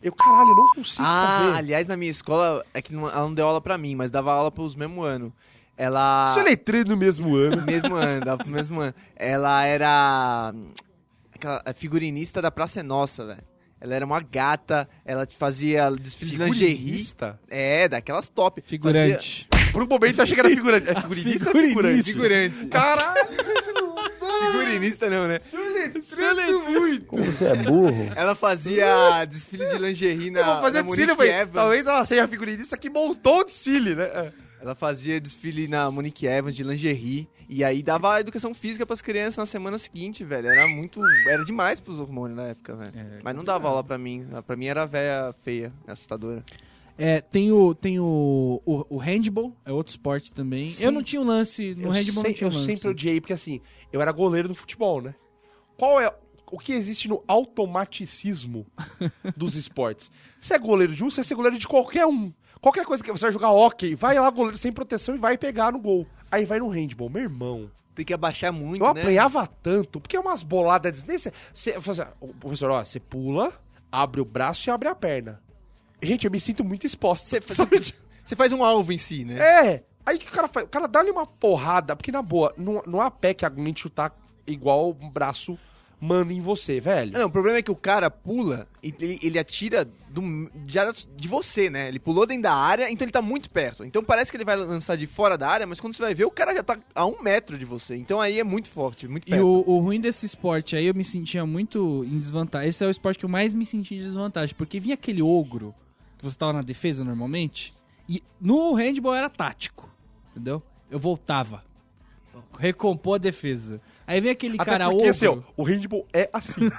Eu, caralho, eu não consigo Ah, fazer. aliás, na minha escola, é que não- ela não deu aula pra mim, mas dava aula pros mesmo ano. Ela. Isso é letreiro no mesmo ano. Mesmo ano, dava pro mesmo ano. Ela era. Aquela a figurinista da Praça é Nossa, velho. Ela era uma gata, ela fazia desfile de lingerie. É, daquelas top. Figurante. Por um momento eu achei que era figurante. É figurinista figurante? Fazia... Figurante. Caralho! Figurinista não, né? Soletrando muito. Como você é burro. Ela fazia desfile de lingerie na, Eu vou fazer na desfile, eu Evans. talvez ela seja a figurinista que montou o desfile, né? É. Ela fazia desfile na Monique Evans de lingerie. E aí dava educação física pras crianças na semana seguinte, velho. Era muito. Era demais pros hormônios na época, velho. É, Mas não dava aula pra mim. Pra mim era véia feia, assustadora. É, tem o, tem o, o, o handball, é outro esporte também. Sim. Eu não tinha um lance, no Eu, handball sei- não tinha eu lance. sempre odiei, porque assim, eu era goleiro do futebol, né? Qual é o que existe no automaticismo dos esportes? Você é goleiro de um, você vai ser goleiro de qualquer um. Qualquer coisa que você vai jogar hockey, vai lá, goleiro sem proteção e vai pegar no gol. Aí vai no handball, meu irmão. Tem que abaixar muito, Eu né? apanhava tanto, porque é umas boladas desnecessárias. Você, eu ó, professor, ó, você pula, abre o braço e abre a perna. Gente, eu me sinto muito exposto. Você, você- você faz um alvo em si, né? É. Aí que o cara faz? O cara dá-lhe uma porrada, porque na boa, não, não há pé que aguente chutar igual o braço manda em você, velho. Não, o problema é que o cara pula e ele, ele atira do, já de você, né? Ele pulou dentro da área, então ele tá muito perto. Então parece que ele vai lançar de fora da área, mas quando você vai ver, o cara já tá a um metro de você. Então aí é muito forte, muito E perto. o, o ruim desse esporte aí, eu me sentia muito em desvantagem. Esse é o esporte que eu mais me senti em desvantagem. Porque vinha aquele ogro, que você tava na defesa normalmente, e no handball era tático, entendeu? Eu voltava. Recompor a defesa. Aí vem aquele Até cara porque, ogro. assim, ó, o handball é assim.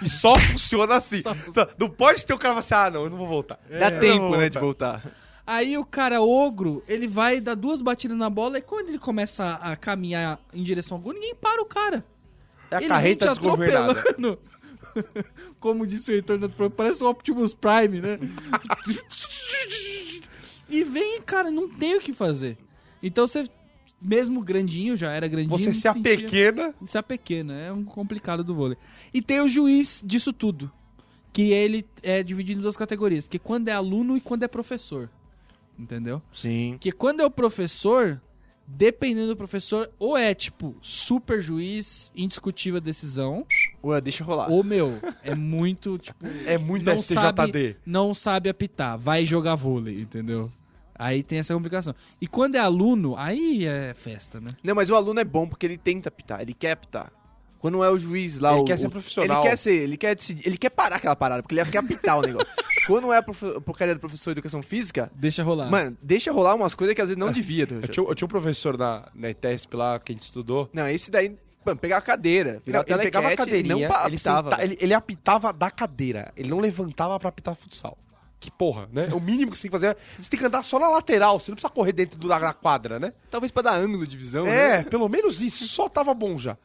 e só funciona assim. Então, Não pode ter o cara assim, ah, não, eu não vou voltar. Dá Eu tempo, né, de voltar. Aí o cara ogro, ele vai dar duas batidas na bola e quando ele começa a, caminhar em direção ao gol, ninguém para o cara. É a ele carreta vem te desgovernada. atropelando. Como disse o Heitor, parece o Optimus Prime, né? e vem, cara, não tem o que fazer. Então você, mesmo grandinho, já era grandinho. Você se apequena. Isso é pequeno, é um complicado do vôlei. E tem o juiz disso tudo. Que ele é dividido em duas categorias. Que quando é aluno e quando é professor. Entendeu? Sim. Que quando é o professor, dependendo do professor, ou é tipo super juiz, indiscutível decisão, Ué, deixa rolar. ou meu, é muito tipo. É muito não STJD. sabe, não sabe apitar, vai jogar vôlei, entendeu? Aí tem essa complicação. E quando é aluno, aí é festa, né? Não, mas o aluno é bom porque ele tenta apitar, ele quer apitar. Quando não é o juiz lá, Ele o- quer ser profissional. Ele quer ser, ele quer decidir, ele quer parar aquela parada, porque ele quer apitar o negócio. Quando é a porcaria do professor de educação física, Deixa rolar. mano, deixa rolar umas coisas que às vezes não devia. do- Eu tinha, eu tinha um professor na, na ETESP lá que a gente estudou. Não, esse daí, mano, pegar a cadeira, virar Não, ele pegava a cadeirinha, não ele, apitava. senta- ele, ele apitava da cadeira. Ele não levantava pra apitar futsal. Que porra, né? O mínimo que você tem que fazer é... Você tem que andar só na lateral, você não precisa correr dentro do- da, quadra, né? Talvez pra dar ângulo de visão, É, né? pelo menos isso, só tava bom já.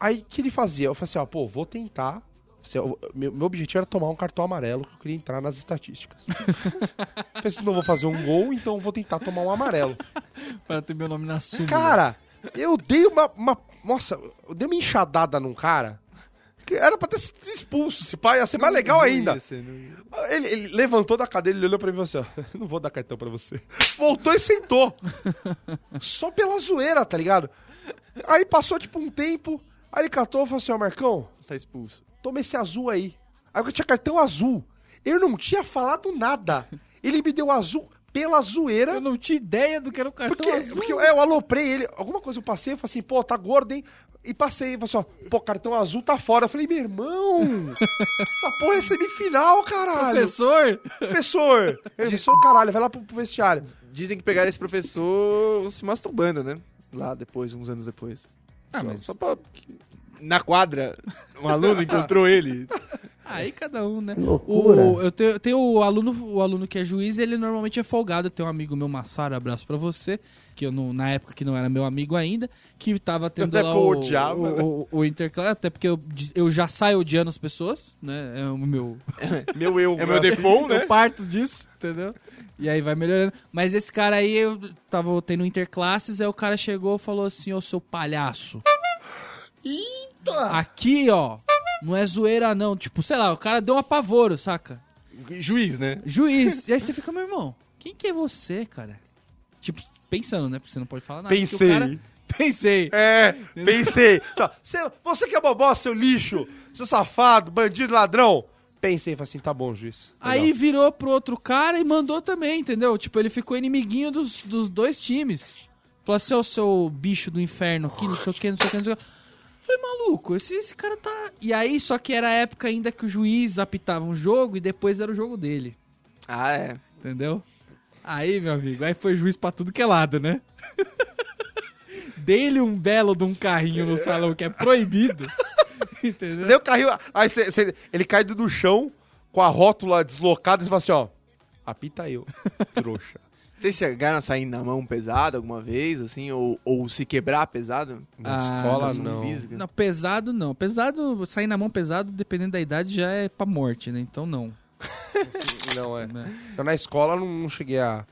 Aí, o que ele fazia? Eu falei assim, ó, pô, vou tentar... Assim, eu- meu, meu objetivo era tomar um cartão amarelo, que eu queria entrar nas estatísticas. falei assim, não vou fazer um gol, então eu vou tentar tomar um amarelo. Para ter meu nome na súmula. Cara, eu dei uma, uma- Nossa, eu dei uma enxadada num cara. Que era pra ter sido expulso. Esse pai ia ser mais legal ainda. Ele, ele levantou da cadeira, ele olhou pra mim e falou assim: ó, não vou dar cartão pra você. Voltou e sentou. Só pela zoeira, tá ligado? Aí passou tipo um tempo. Aí ele catou e falou assim: ó, Marcão, Tá expulso. toma esse azul aí. Aí eu tinha cartão azul. Eu não tinha falado nada. Ele me deu azul pela zoeira. Eu não tinha ideia do que era o cartão Porque, azul. porque eu, é, eu aloprei ele, alguma coisa eu passei, eu falei assim, pô, tá gordo, hein? E passei, falei assim, ó, pô, cartão azul tá fora. Eu falei, meu irmão, essa porra é semifinal, caralho. Professor? Professor, professor, caralho, vai lá pro, pro vestiário. Dizem que pegaram esse professor se masturbando, né? Lá depois, uns anos depois. Ah, Só- mas Só pra... Na quadra, um aluno encontrou ele. aí cada um, né? loucura. O, eu tenho, eu tenho o aluno, o aluno que é juiz, ele normalmente é folgado. Eu tenho um amigo meu, Massaro, abraço pra você, que eu não- na época que não era meu amigo ainda, que tava tendo Na lá o, odiava, o, né? o, o interclasse, até porque eu, eu já saio odiando as pessoas, né? É o meu, Meu eu. É meu default, né? eu parto disso, entendeu? E aí vai melhorando. Mas esse cara aí, eu tava tendo interclasses, aí o cara chegou e falou assim, ô seu palhaço. Eita! Aqui, ó, não é zoeira não. Tipo, sei lá, o cara deu um apavoro, saca? Juiz, né? Juiz. E aí você fica, meu irmão, quem que é você, cara? Tipo, pensando, né? Porque você não pode falar nada. Pensei. Cara... Pensei. É, pensei. Você, você que é bobó, seu lixo, seu safado, bandido, ladrão. Pensei, falei assim, tá bom, juiz. Aí virou pro outro cara e mandou também, entendeu? Tipo, ele ficou inimiguinho dos, dos dois times. Falou assim, ô seu bicho do inferno aqui, não sei o que, não sei o que, não sei o que. Falei, maluco, esse, esse cara tá. E aí, só que era a época ainda que o juiz apitava um jogo e depois era o jogo dele. Ah, é. Entendeu? Aí, meu amigo, aí foi juiz pra tudo que é lado, né? Dei-lhe um belo de um carrinho no salão que é proibido. Entendeu? O carrinho. Aí cê- cê- ele cai no chão com a rótula deslocada e você fala assim, ó. Apita eu, trouxa. Vocês chegaram a sair na mão pesado alguma vez, assim, ou, ou se quebrar pesado? Na Ah, escola, não. Física? Não, pesado não. Pesado, sair na mão pesado, dependendo da idade, já é pra morte, né? Então não. Não, é. né? Eu na escola não, não cheguei a,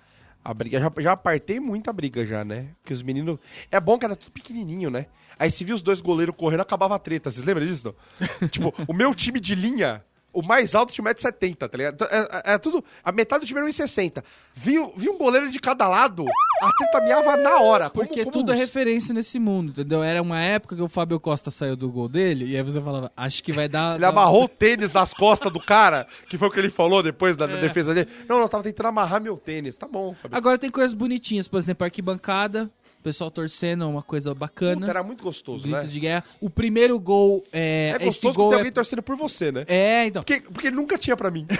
a brigar. Já, já apartei muita briga já, né? Porque os meninos. É bom que era tudo pequenininho, né? Aí se viu os dois goleiros correndo, acabava a treta. Vocês lembram disso? Tipo, o meu time de linha. O mais alto tinha 1,70m, tá ligado? Então, É, é- é tudo. A metade do time era 1,60m. Vi, vi um goleiro de cada lado, a treta miava na hora. como- Porque como tudo é os- referência nesse mundo, entendeu? Era uma época que o Fábio Costa saiu do gol dele, e aí você falava, acho que vai dar. Ele amarrou o tênis nas costas do cara, que foi o que ele falou depois da, da defesa dele. Não, não, eu tava tentando amarrar meu tênis. Tá bom. Fabio. Agora tem coisas bonitinhas, por exemplo, arquibancada, o pessoal torcendo, é uma coisa bacana. Puta, era muito gostoso, grito né? de guerra. O primeiro gol é. É esse gostoso que gol tem é... alguém torcendo por você, né? é, então. Porque, porque nunca tinha pra mim.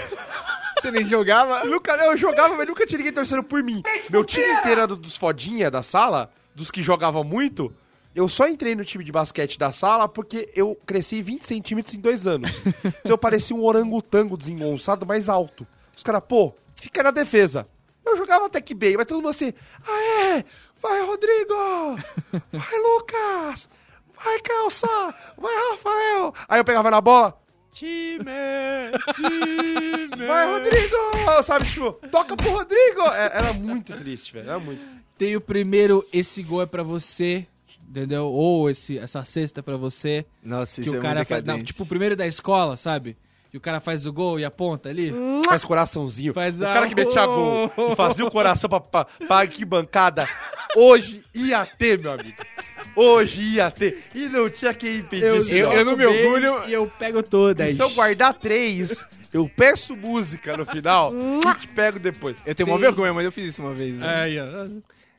Você nem jogava? Eu nunca, eu jogava, mas nunca tinha ninguém torcendo por mim. Meu time inteiro era do- dos fodinha da sala, dos que jogavam muito. Eu só entrei no time de basquete da sala porque eu cresci 20 centímetros em dois anos. Então eu parecia um orangotango desengonçado mais alto. Os caras, pô, fica na defesa. Eu jogava até que bem, mas todo mundo assim, ah é, vai Rodrigo, vai Lucas, vai Calça, vai Rafael. Aí eu pegava na bola, Time! Time! Vai, Rodrigo! Sabe, tipo, toca pro Rodrigo! É- era muito triste, velho. Era muito. Tem o primeiro, esse gol é pra você, entendeu? Ou esse, essa cesta é pra você. Nossa, que isso o é cara muito faz. Não, tipo, o primeiro da escola, sabe? E o cara faz o gol e aponta ali. Faz coraçãozinho. Faz o a- cara que metia gol e fazia o coração pra, pra, pra arquibancada, hoje ia ter, meu amigo. Hoje ia ter. E não tinha quem impedisse. eu- eu não me jogo bem orgulho. E eu pego todas. E se eu guardar três, eu peço música no final e te pego depois. Eu tenho uma Tem- vergonha, mas eu fiz isso uma vez. Né? Aí, ó.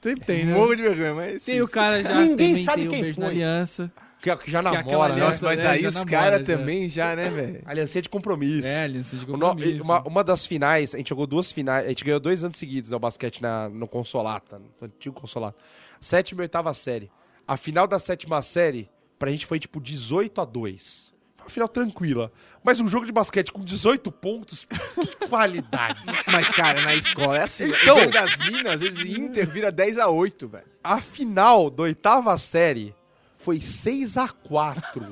Sempre tem, né? Morro de vergonha, mas. Tem o cara já Ninguém também sabe tem o quem beijo na foi. aliança. Que, que já aquela namora, né? aliança- Nossa, mas É, aí já os namora, caras também já, né, velho? Aliança de compromisso. É, aliança de O no- compromisso. uma, uma das finais, a gente jogou duas finais, a gente ganhou dois anos seguidos no basquete na, no Consolata, no antigo Consolata. Sétima e oitava série. A final da sétima série, pra gente foi tipo 18 a 2. Foi uma final tranquila. Mas um jogo de basquete com 18 pontos, que qualidade. Mas, cara, na escola é assim. Então- o jogo das minas, às vezes Inter vira 10 a 8, velho. A final da oitava série foi 6 a 4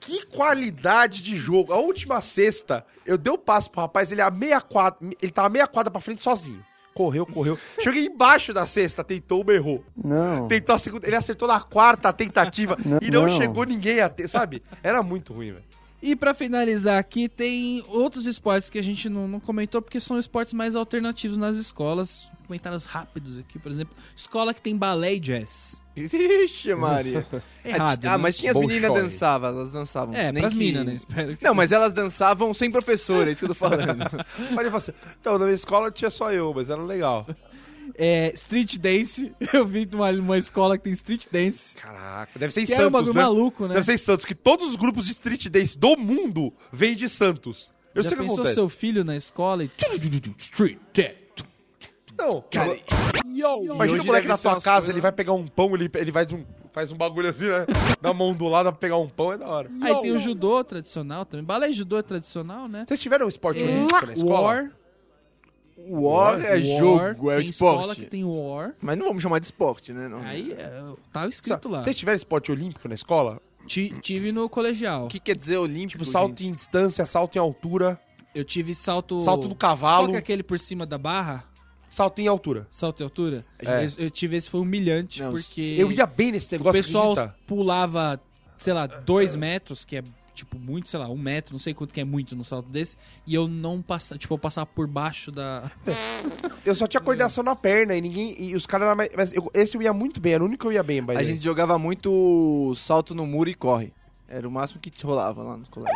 Que qualidade de jogo. A última sexta, eu dei o passo pro rapaz, ele, a meia quadra, ele tava meia quadra pra frente sozinho. Correu, correu. Cheguei embaixo da sexta, tentou, uma errou. Não. Tentou a segunda, ele acertou na quarta tentativa Não, e não, não. chegou ninguém a ter, sabe? Era muito ruim, velho. E pra finalizar aqui, tem outros esportes que a gente não, não comentou, porque são esportes mais alternativos nas escolas. Comentários rápidos aqui, por exemplo. Escola que tem balé e jazz. Ixi, Maria. Errado, Ah, né? mas tinha as meninas dançavam, elas dançavam. É, Nem pras que- minas, né? Espero que Não, sim. mas elas dançavam sem professor, é isso que eu tô falando. Falou assim: então, na minha escola tinha só eu, mas era legal. É, street dance. Eu vi numa, numa escola que tem street dance. Caraca, deve ser em Que é um Santos, bagulho né? maluco, né? Deve ser em Santos, que todos os grupos de street dance do mundo vêm de Santos. Eu Já sei o que pensou acontece. seu filho na escola e... Street dance. Não, Cara, imagina hoje o moleque na tua casa, coisas- ele vai pegar um pão, ele, ele vai de um, faz um bagulho assim, né? Dá a mão do lado pra pegar um pão, é da hora. Aí tem o judô tradicional também. Balé e judô é tradicional, né? Vocês tiveram um esporte É, olímpico na escola? War. War é War, jogo, é tem escola esporte. que tem War. Mas não vamos chamar de esporte, né? Não. Aí é, tá escrito lá. Vocês tiveram esporte olímpico na escola? Ti- tive no colegial. O que quer dizer olímpico? Tipo, salto gente? em distância, salto em altura, Eu tive salto... salto do Qual cavalo, que é aquele por cima da barra? salto em altura. Salto em altura? É. Eu tive esse foi humilhante, Não, porque Eu ia bem nesse o negócio, pessoal acredita? pulava, sei lá, dois metros, que é tipo muito, sei lá, um metro, não sei quanto que é muito no salto desse, e eu não passava, tipo, eu passava por baixo da... Eu só tinha coordenação na perna e ninguém. E os caras eram mais. Mas eu- esse eu ia muito bem, era o único que eu ia bem, A gente jogava muito salto no muro e corre. Era o máximo que rolava lá no colégio.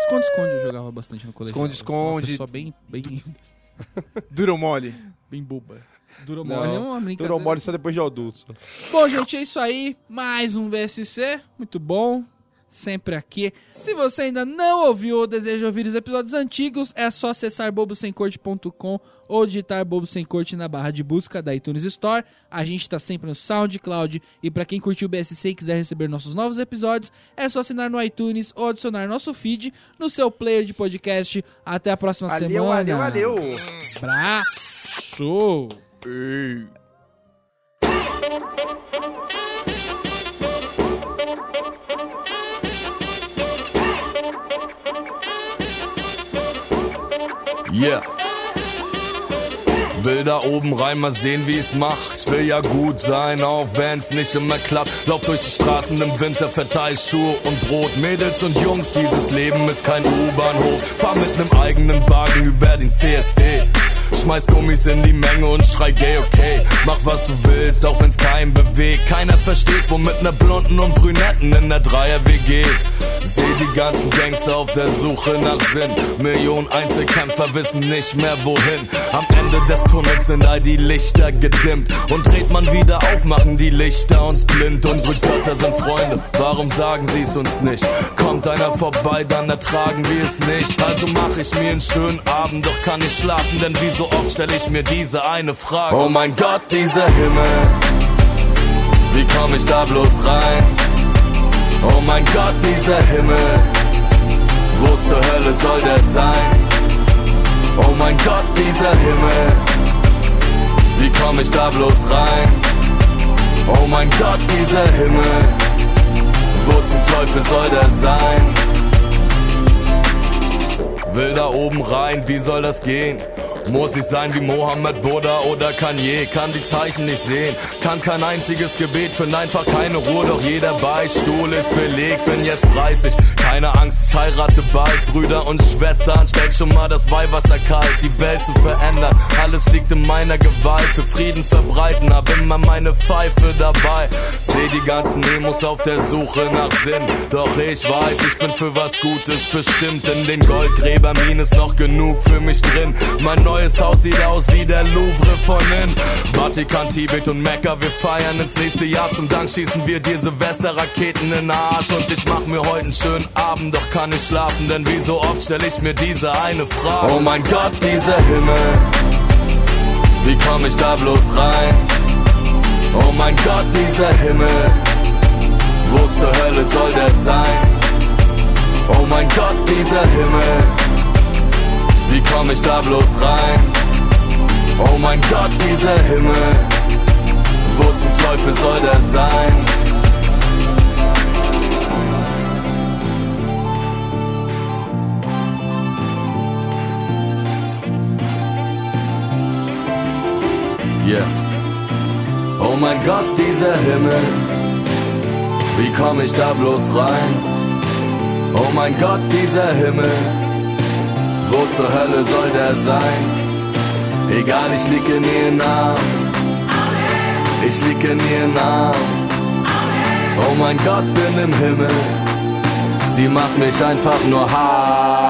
Esconde-esconde eu jogava bastante no colegial. Esconde-esconde. Pessoa bem, bem, Duro mole. bem boba. Duro mole é uma brincadeira. Durou mole só depois de adultos. Bom, gente, é isso aí. Mais um VSC. Muito bom. Sempre aqui. Se você ainda não ouviu ou deseja ouvir os episódios antigos, é só acessar bobosemcorte.com ou digitar Bobo Sem Corte na barra de busca da iTunes Store. A gente tá sempre no SoundCloud. E para quem curtiu o BSC e quiser receber nossos novos episódios, é só assinar no iTunes ou adicionar nosso feed no seu player de podcast. Até a próxima Valeu, semana. valeu, valeu. Abraço. Yeah. Will da oben rein mal sehen, wie ich's mach. Ich will ja gut sein, auch wenn's nicht immer klappt. Lauf durch die Straßen im Winter, verteil Schuhe und Brot. Mädels und Jungs, dieses Leben ist kein U-Bahnhof. Fahr mit nem eigenen Wagen über den CSD. Schmeiß Gummis in die Menge und schrei gay, okay. Mach was du willst, auch wenn's keinen bewegt. Keiner versteht, womit ne Blonden und Brünetten in der Dreier-WG. Seh die ganzen Gangster auf der Suche nach Sinn. Millionen Einzelkämpfer wissen nicht mehr wohin. Am Ende des Tunnels sind all die Lichter gedimmt. Und dreht man wieder auf, machen die Lichter uns blind. Unsere Götter sind Freunde, warum sagen sie's uns nicht? Kommt einer vorbei, dann ertragen wir es nicht. Also mach ich mir einen schönen Abend, doch kann ich schlafen, denn wie so oft stell ich mir diese eine Frage. Oh mein Gott, dieser Himmel, wie komm ich da bloß rein? Oh mein Gott, dieser Himmel, wo zur Hölle soll der sein? Oh mein Gott, dieser Himmel, wie komm ich da bloß rein? Oh mein Gott, dieser Himmel, wo zum Teufel soll der sein? Will da oben rein, wie soll das gehen? Muss ich sein wie Mohammed, Buddha oder Kanye? Kann die Zeichen nicht sehen, kann kein einziges Gebet, find einfach keine Ruhe, doch jeder Beistuhl ist belegt. Bin jetzt 30, keine Angst, ich heirate bald. Brüder und Schwestern, stellt schon mal das Weihwasser kalt, die Welt zu verändern. Alles liegt in meiner Gewalt, für Frieden verbreiten, hab immer meine Pfeife dabei. Seh die ganzen Nemos auf der Suche nach Sinn, doch ich weiß, ich bin für was Gutes bestimmt. In den Goldgräberminen ist noch genug für mich drin. Mein neues Haus sieht aus wie der Louvre von innen. Vatikan, Tibet und Mekka, wir feiern ins nächste Jahr. Zum Dank schießen wir dir Silvesterraketen in den Arsch. Und ich mach mir heute einen schönen Abend, doch kann ich schlafen, denn wie so oft stell ich mir diese eine Frage. Oh mein Gott, dieser Himmel, wie komm ich da bloß rein? Oh mein Gott, dieser Himmel, wo zur Hölle soll der sein? Oh mein Gott, dieser Himmel, wie komm ich da bloß rein? Oh mein Gott, dieser Himmel, wo zum Teufel soll der sein? Yeah. Oh mein Gott, dieser Himmel, wie komm ich da bloß rein? Oh mein Gott, dieser Himmel, wo zur Hölle soll der sein? Egal, ich lieg in ihren Armen. Ich lieg in ihren Armen. Oh mein Gott, bin im Himmel. Sie macht mich einfach nur hart.